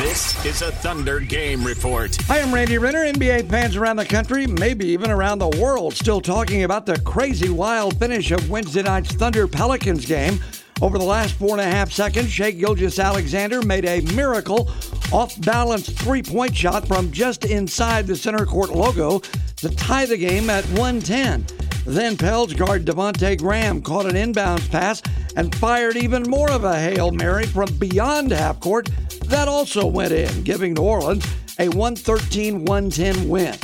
This is a Thunder Game Report. Hi, I'm Randy Renner. NBA fans around the country, maybe even around the world, still talking about the crazy wild finish of Wednesday night's Thunder Pelicans game. Over the last four and a half seconds, Shai Gilgeous-Alexander made a miracle off balance three point shot from just inside the center court logo to tie the game at 110. Then Pels guard Devonte Graham caught an inbounds pass and fired even more of a Hail Mary from beyond half court that also went in, giving New Orleans a 113 110 win.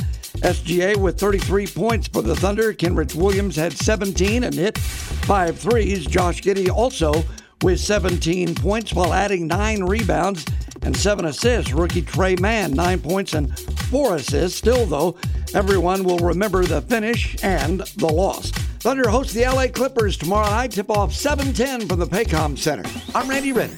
SGA with 33 points for the Thunder. Kenrich Williams had 17 and hit five threes. Josh Giddey also with 17 points while adding nine rebounds and seven assists. Rookie Tre Mann, nine points and four assists. Still, though, everyone will remember the finish and the loss. Thunder hosts the LA Clippers tomorrow night. Tip off 710 from the Paycom Center. I'm Randy Renner.